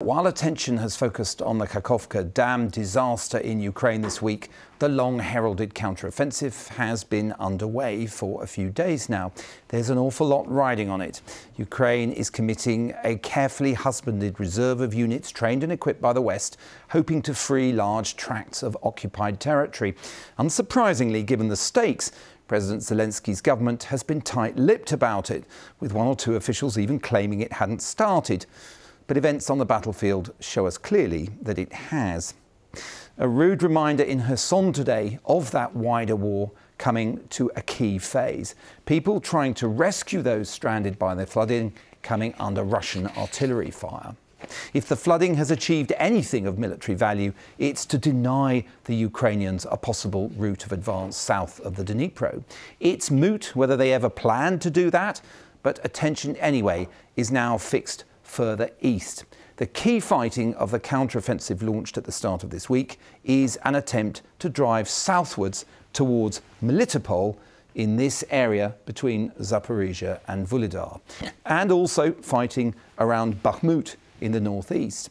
While attention has focused on the Kakhovka Dam disaster in Ukraine this week, the long heralded counteroffensive has been underway for a few days now. There's an awful lot riding on it. Ukraine is committing a carefully husbanded reserve of units trained and equipped by the West, hoping to free large tracts of occupied territory. Unsurprisingly, given the stakes, President Zelensky's government has been tight lipped about it, with one or two officials even claiming it hadn't started but events on the battlefield show us clearly that it has. A rude reminder in her Kherson today of that wider war coming to a key phase. People trying to rescue those stranded by the flooding coming under Russian artillery fire. If the flooding has achieved anything of military value, it's to deny the Ukrainians a possible route of advance south of the Dnipro. It's moot whether they ever planned to do that, but attention anyway is now fixed further east. The key fighting of the counteroffensive launched at the start of this week is an attempt to drive southwards towards Melitopol in this area between Zaporizhia and Vuhledar, and also fighting around Bakhmut in the northeast.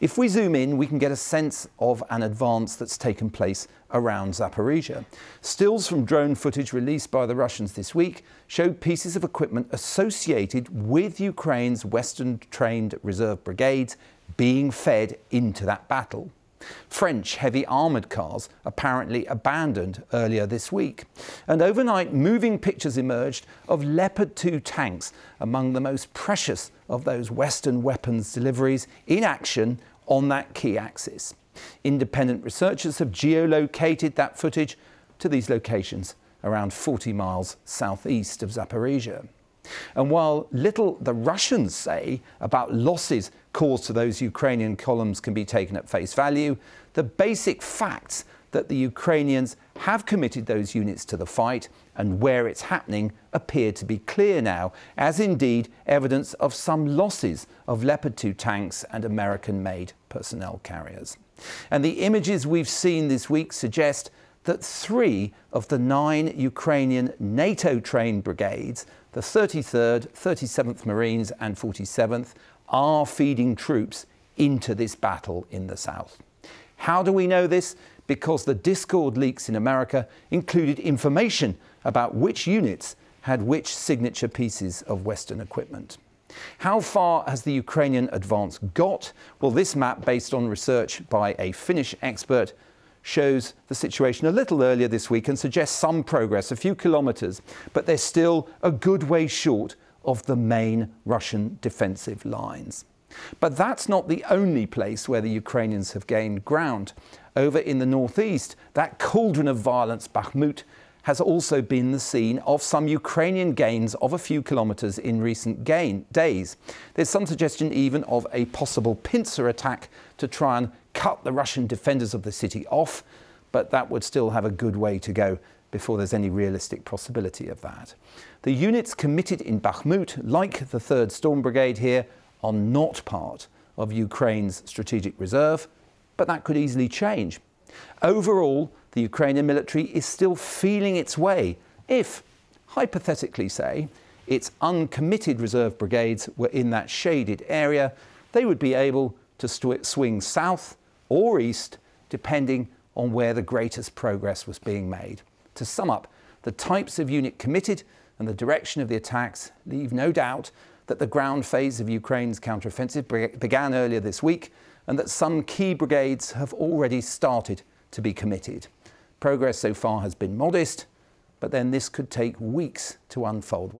If we zoom in, we can get a sense of an advance that's taken place around Zaporizhia. Stills from drone footage released by the Russians this week showed pieces of equipment associated with Ukraine's Western trained reserve brigades being fed into that battle. French heavy armoured cars apparently abandoned earlier this week. And overnight, moving pictures emerged of Leopard 2 tanks, among the most precious of those Western weapons deliveries, in action on that key axis. Independent researchers have geolocated that footage to these locations around 40 miles southeast of Zaporizhia. And while little the Russians say about losses caused to those Ukrainian columns can be taken at face value, the basic facts that the Ukrainians have committed those units to the fight and where it's happening appear to be clear now, as indeed evidence of some losses of Leopard 2 tanks and American made personnel carriers. And the images we've seen this week suggest that three of the nine Ukrainian NATO trained brigades, the 33rd, 37th Marines, and 47th, are feeding troops into this battle in the south. How do we know this? Because the Discord leaks in America included information about which units had which signature pieces of Western equipment. How far has the Ukrainian advance got? Well, this map, based on research by a Finnish expert, shows the situation a little earlier this week and suggests some progress, a few kilometres, but they're still a good way short of the main Russian defensive lines. But that's not the only place where the Ukrainians have gained ground. Over in the northeast, that cauldron of violence, Bakhmut, has also been the scene of some Ukrainian gains of a few kilometres in recent gain, days. There's some suggestion even of a possible pincer attack to try and cut the Russian defenders of the city off, but that would still have a good way to go before there's any realistic possibility of that. The units committed in Bakhmut, like the 3rd Storm Brigade here, are not part of Ukraine's strategic reserve, but that could easily change. Overall, the Ukrainian military is still feeling its way if, hypothetically say, its uncommitted reserve brigades were in that shaded area, they would be able to swing south or east depending on where the greatest progress was being made. To sum up, the types of unit committed and the direction of the attacks leave no doubt that the ground phase of Ukraine's counteroffensive began earlier this week and that some key brigades have already started to be committed. Progress so far has been modest, but then this could take weeks to unfold.